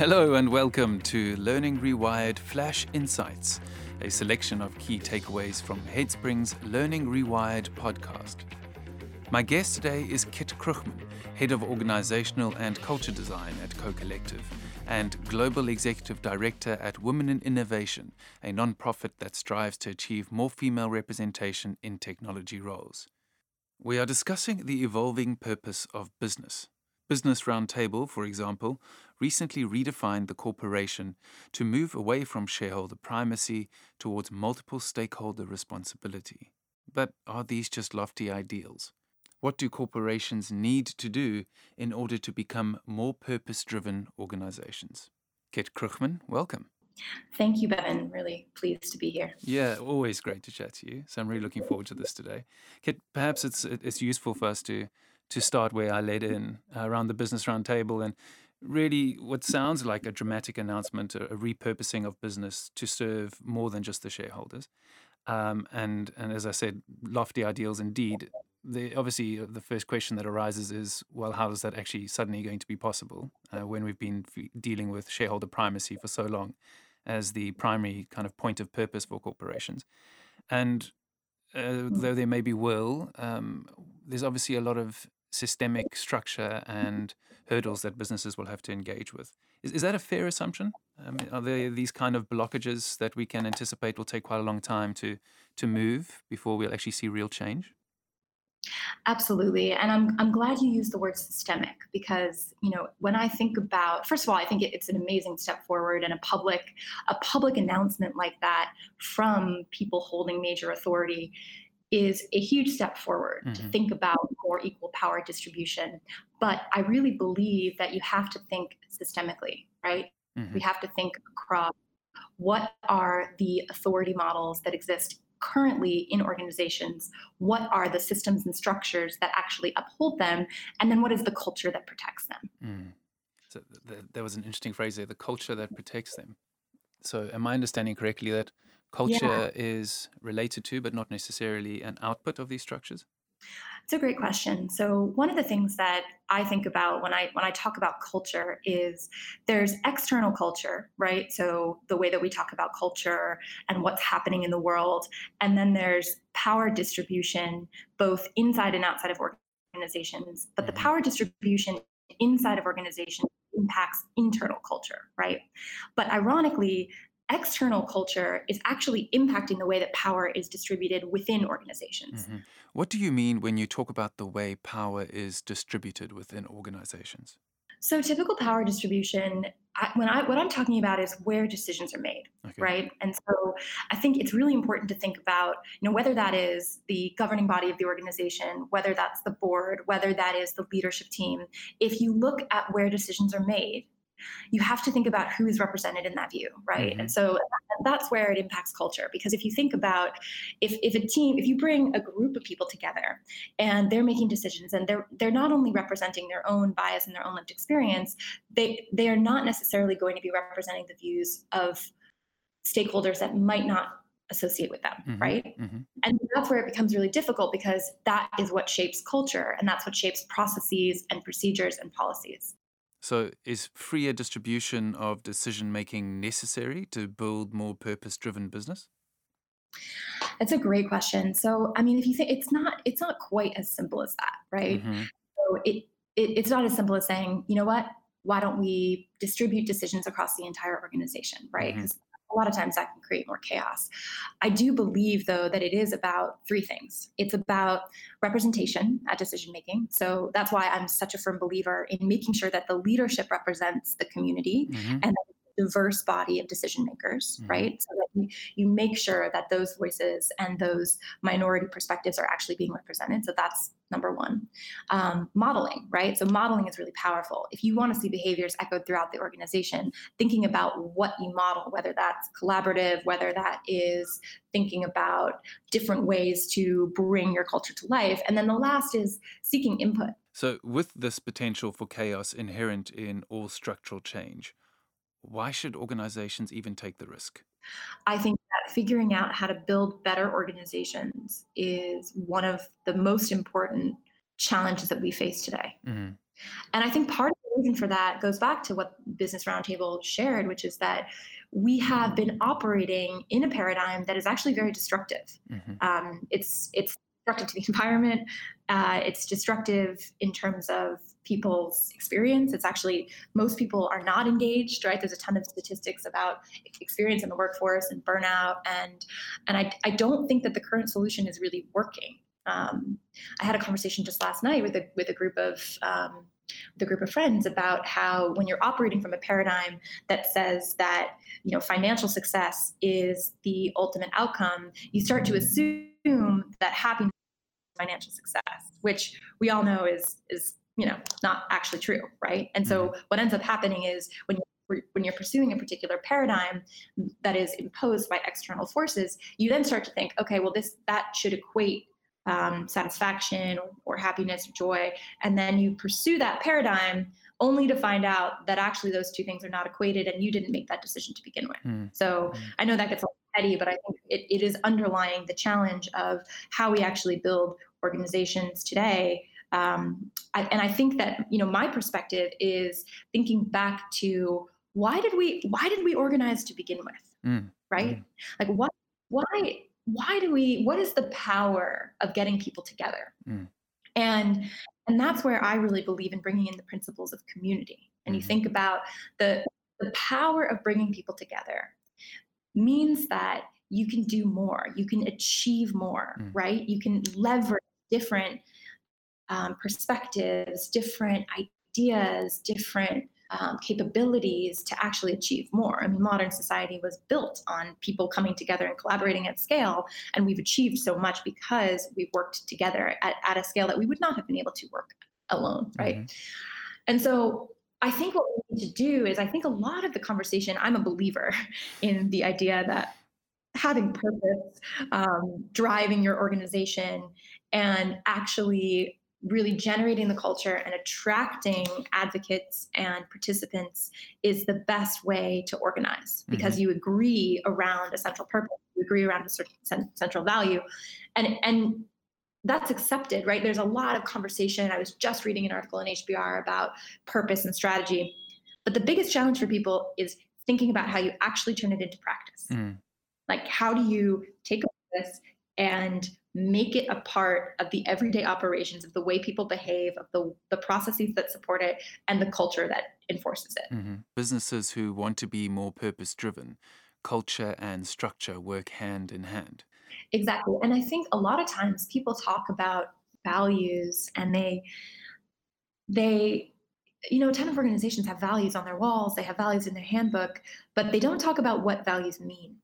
Hello and welcome to Learning Rewired Flash Insights, a selection of key takeaways from Headspring's Learning Rewired podcast. My guest today is Kit Krugman, Head of Organizational and Culture Design at Co Collective and Global Executive Director at Women in Innovation, a nonprofit that strives to achieve more female representation in technology roles. We are discussing the evolving purpose of business. Business Roundtable, for example, recently redefined the corporation to move away from shareholder primacy towards multiple stakeholder responsibility. But are these just lofty ideals? What do corporations need to do in order to become more purpose driven organizations? Kit Krugman, welcome. Thank you, Bevan. Really pleased to be here. Yeah, always great to chat to you. So I'm really looking forward to this today. Kit, perhaps it's it's useful for us to to start where I led in uh, around the business roundtable and really what sounds like a dramatic announcement, a, a, repurposing of business to serve more than just the shareholders. Um, and and as I said, lofty ideals indeed the obviously uh, the first question that arises is well how is that actually suddenly going to be possible uh, when we've been f- dealing with shareholder primacy for so long as the primary kind of point of purpose for corporations and uh, mm. though there may be will um, there's obviously a lot of systemic structure and hurdles that businesses will have to engage with is, is that a fair assumption um, are there these kind of blockages that we can anticipate will take quite a long time to to move before we'll actually see real change Absolutely. And I'm, I'm glad you used the word systemic because, you know, when I think about, first of all, I think it, it's an amazing step forward and a public, a public announcement like that from people holding major authority is a huge step forward mm-hmm. to think about more equal power distribution. But I really believe that you have to think systemically, right? Mm-hmm. We have to think across what are the authority models that exist currently in organizations what are the systems and structures that actually uphold them and then what is the culture that protects them mm. so th- there was an interesting phrase there the culture that protects them so am i understanding correctly that culture yeah. is related to but not necessarily an output of these structures it's a great question. So one of the things that I think about when I when I talk about culture is there's external culture, right? So the way that we talk about culture and what's happening in the world, and then there's power distribution both inside and outside of organizations. But the mm-hmm. power distribution inside of organizations impacts internal culture, right? But ironically, external culture is actually impacting the way that power is distributed within organizations. Mm-hmm. What do you mean when you talk about the way power is distributed within organizations? So typical power distribution, I, when I what I'm talking about is where decisions are made, okay. right? And so I think it's really important to think about, you know, whether that is the governing body of the organization, whether that's the board, whether that is the leadership team. If you look at where decisions are made, you have to think about who is represented in that view, right? Mm-hmm. And so that's where it impacts culture. Because if you think about if, if a team, if you bring a group of people together and they're making decisions and they're they're not only representing their own bias and their own lived experience, they they are not necessarily going to be representing the views of stakeholders that might not associate with them, mm-hmm, right? Mm-hmm. And that's where it becomes really difficult because that is what shapes culture and that's what shapes processes and procedures and policies. So, is freer distribution of decision making necessary to build more purpose driven business? That's a great question. So, I mean, if you think it's not, it's not quite as simple as that, right? Mm-hmm. So it, it, it's not as simple as saying, you know what, why don't we distribute decisions across the entire organization, right? Mm-hmm a lot of times that can create more chaos. I do believe, though, that it is about three things. It's about representation at decision making. So that's why I'm such a firm believer in making sure that the leadership represents the community mm-hmm. and diverse body of decision makers, mm-hmm. right? So that you, you make sure that those voices and those minority perspectives are actually being represented. So that's number one. Um, modeling, right? So modeling is really powerful. If you want to see behaviors echoed throughout the organization, thinking about what you model, whether that's collaborative, whether that is thinking about different ways to bring your culture to life. And then the last is seeking input. So, with this potential for chaos inherent in all structural change, why should organizations even take the risk? I think that figuring out how to build better organizations is one of the most important challenges that we face today. Mm-hmm. And I think part of the reason for that goes back to what Business Roundtable shared, which is that we have been operating in a paradigm that is actually very destructive. Mm-hmm. Um, it's it's destructive to the environment. Uh, it's destructive in terms of people's experience. It's actually most people are not engaged, right? There's a ton of statistics about experience in the workforce and burnout, and and I I don't think that the current solution is really working. Um, I had a conversation just last night with a with a group of um, the group of friends about how when you're operating from a paradigm that says that you know financial success is the ultimate outcome you start to assume that happiness financial success which we all know is is you know not actually true right and so mm-hmm. what ends up happening is when you when you're pursuing a particular paradigm that is imposed by external forces you then start to think okay well this that should equate um, satisfaction or, or happiness or joy and then you pursue that paradigm only to find out that actually those two things are not equated and you didn't make that decision to begin with mm. so mm. i know that gets a little petty but i think it, it is underlying the challenge of how we actually build organizations today um, I, and i think that you know my perspective is thinking back to why did we why did we organize to begin with mm. right mm. like what why why do we what is the power of getting people together mm. and and that's where i really believe in bringing in the principles of community and you mm-hmm. think about the the power of bringing people together means that you can do more you can achieve more mm. right you can leverage different um, perspectives different ideas different um, capabilities to actually achieve more. I mean, modern society was built on people coming together and collaborating at scale, and we've achieved so much because we've worked together at, at a scale that we would not have been able to work alone, right? Mm-hmm. And so I think what we need to do is, I think a lot of the conversation, I'm a believer in the idea that having purpose, um, driving your organization, and actually really generating the culture and attracting advocates and participants is the best way to organize because mm-hmm. you agree around a central purpose you agree around a certain central value. And and that's accepted right? There's a lot of conversation. I was just reading an article in hbr about purpose and strategy. But the biggest challenge for people is thinking about how you actually turn it into practice. Mm. like how do you take purpose and make it a part of the everyday operations of the way people behave of the, the processes that support it and the culture that enforces it. Mm-hmm. businesses who want to be more purpose driven culture and structure work hand in hand. Exactly and i think a lot of times people talk about values and they they you know a ton of organizations have values on their walls they have values in their handbook but they don't talk about what values mean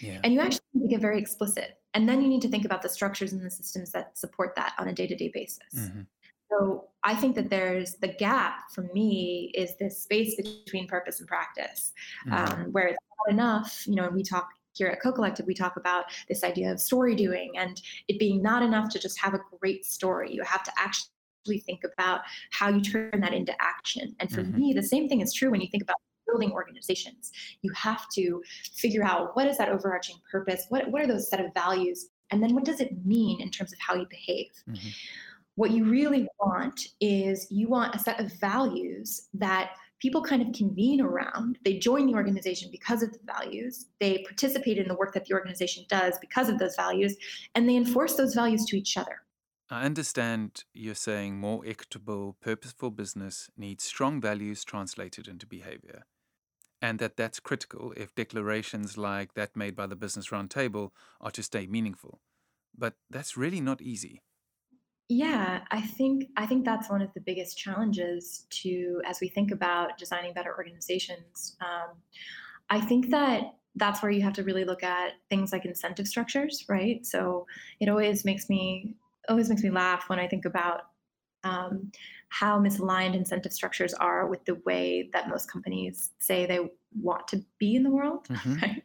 yeah. and you actually need to get very explicit and then you need to think about the structures and the systems that support that on a day-to-day basis mm-hmm. so i think that there's the gap for me is this space between purpose and practice mm-hmm. um, where it's not enough you know and we talk here at co-collective we talk about this idea of story doing and it being not enough to just have a great story you have to actually think about how you turn that into action and for mm-hmm. me the same thing is true when you think about building organizations. You have to figure out what is that overarching purpose? What, what are those set of values? And then what does it mean in terms of how you behave? Mm-hmm. What you really want is you want a set of values that people kind of convene around. They join the organization because of the values. They participate in the work that the organization does because of those values, and they enforce those values to each other. I understand you're saying more equitable, purposeful business needs strong values translated into behavior and that that's critical if declarations like that made by the Business Roundtable are to stay meaningful. But that's really not easy. Yeah, I think I think that's one of the biggest challenges to as we think about designing better organizations. Um, I think that that's where you have to really look at things like incentive structures, right? So it always makes me always makes me laugh when I think about um, how misaligned incentive structures are with the way that most companies say they want to be in the world. Mm-hmm. Right?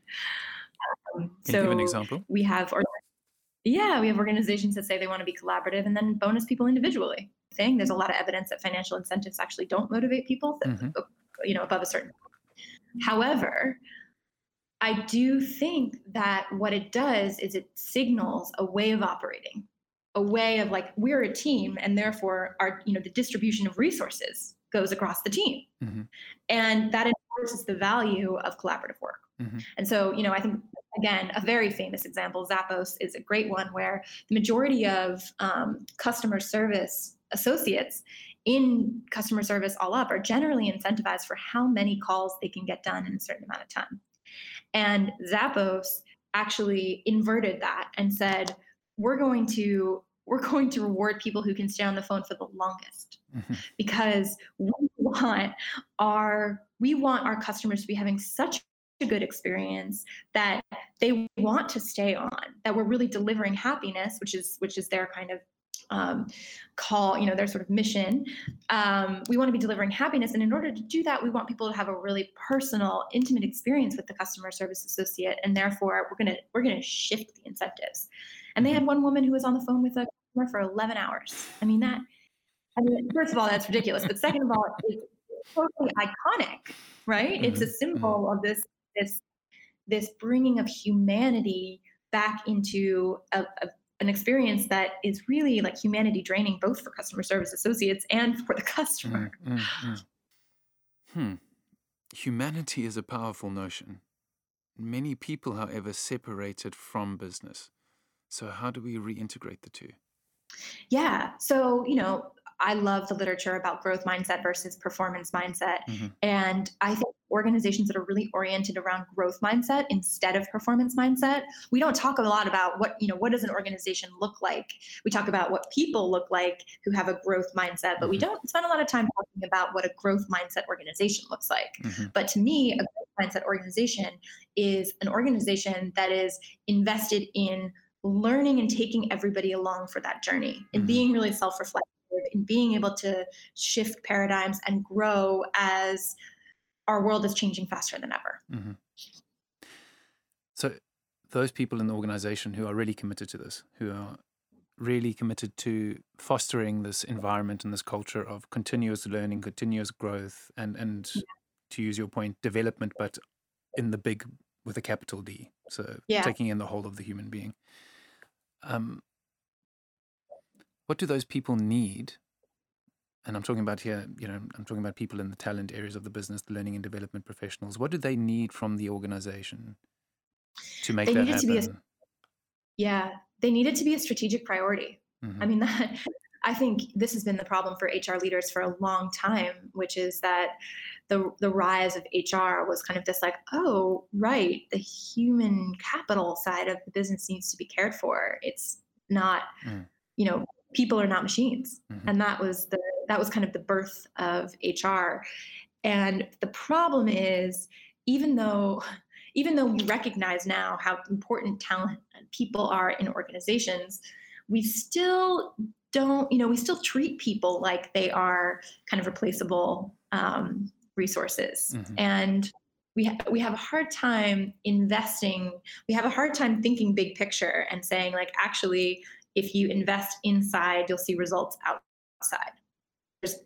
Um, Can so you give an example? We have, or, yeah, we have organizations that say they want to be collaborative and then bonus people individually. Thing there's a lot of evidence that financial incentives actually don't motivate people, that, mm-hmm. you know, above a certain. However, I do think that what it does is it signals a way of operating a way of like we're a team and therefore our you know the distribution of resources goes across the team. Mm-hmm. And that enforces the value of collaborative work. Mm-hmm. And so, you know, I think again, a very famous example, Zappos is a great one where the majority of um, customer service associates in customer service all up are generally incentivized for how many calls they can get done in a certain amount of time. And Zappos actually inverted that and said, we're going to we're going to reward people who can stay on the phone for the longest mm-hmm. because we want our we want our customers to be having such a good experience that they want to stay on that we're really delivering happiness which is which is their kind of um, call, you know, their sort of mission. Um, we want to be delivering happiness, and in order to do that, we want people to have a really personal, intimate experience with the customer service associate, and therefore, we're gonna we're gonna shift the incentives. And they had one woman who was on the phone with a customer for 11 hours. I mean that. I mean, first of all, that's ridiculous. But second of all, it's totally iconic, right? Mm-hmm. It's a mm-hmm. symbol mm-hmm. of this this this bringing of humanity back into a, a, an experience that is really like humanity draining both for customer service associates and for the customer. Mm, mm, mm. Hmm. Humanity is a powerful notion. Many people, however, separated from business. So, how do we reintegrate the two? Yeah. So, you know, I love the literature about growth mindset versus performance mindset. Mm-hmm. And I think organizations that are really oriented around growth mindset instead of performance mindset, we don't talk a lot about what, you know, what does an organization look like? We talk about what people look like who have a growth mindset, but mm-hmm. we don't spend a lot of time talking about what a growth mindset organization looks like. Mm-hmm. But to me, a growth mindset organization is an organization that is invested in learning and taking everybody along for that journey and mm-hmm. being really self-reflective and being able to shift paradigms and grow as our world is changing faster than ever. Mm-hmm. So, those people in the organization who are really committed to this, who are really committed to fostering this environment and this culture of continuous learning, continuous growth, and and yeah. to use your point, development, but in the big with a capital D. So yeah. taking in the whole of the human being. Um, what do those people need? And I'm talking about here, you know, I'm talking about people in the talent areas of the business, the learning and development professionals. What do they need from the organization to make they that happen? A, yeah, they need it to be a strategic priority. Mm-hmm. I mean, that I think this has been the problem for HR leaders for a long time, which is that the the rise of HR was kind of this like, oh, right, the human capital side of the business needs to be cared for. It's not, mm. you know, people are not machines mm-hmm. and that was the that was kind of the birth of hr and the problem is even though even though we recognize now how important talent and people are in organizations we still don't you know we still treat people like they are kind of replaceable um, resources mm-hmm. and we, ha- we have a hard time investing we have a hard time thinking big picture and saying like actually if you invest inside, you'll see results outside.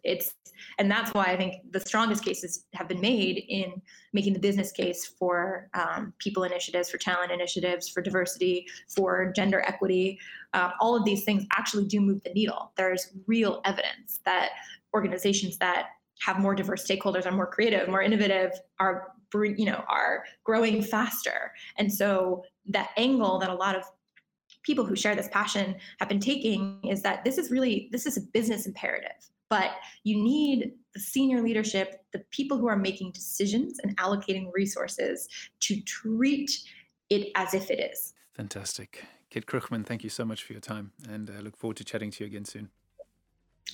It's and that's why I think the strongest cases have been made in making the business case for um, people initiatives, for talent initiatives, for diversity, for gender equity. Uh, all of these things actually do move the needle. There's real evidence that organizations that have more diverse stakeholders, are more creative, more innovative, are you know are growing faster. And so that angle that a lot of people who share this passion have been taking is that this is really this is a business imperative but you need the senior leadership the people who are making decisions and allocating resources to treat it as if it is. Fantastic. Kit Krugman thank you so much for your time and i look forward to chatting to you again soon.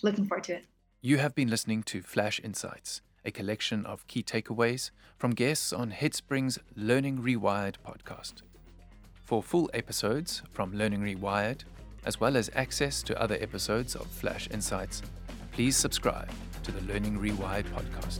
Looking forward to it. You have been listening to flash insights a collection of key takeaways from guests on headspring's learning rewired podcast. For full episodes from Learning Rewired, as well as access to other episodes of Flash Insights, please subscribe to the Learning Rewired podcast.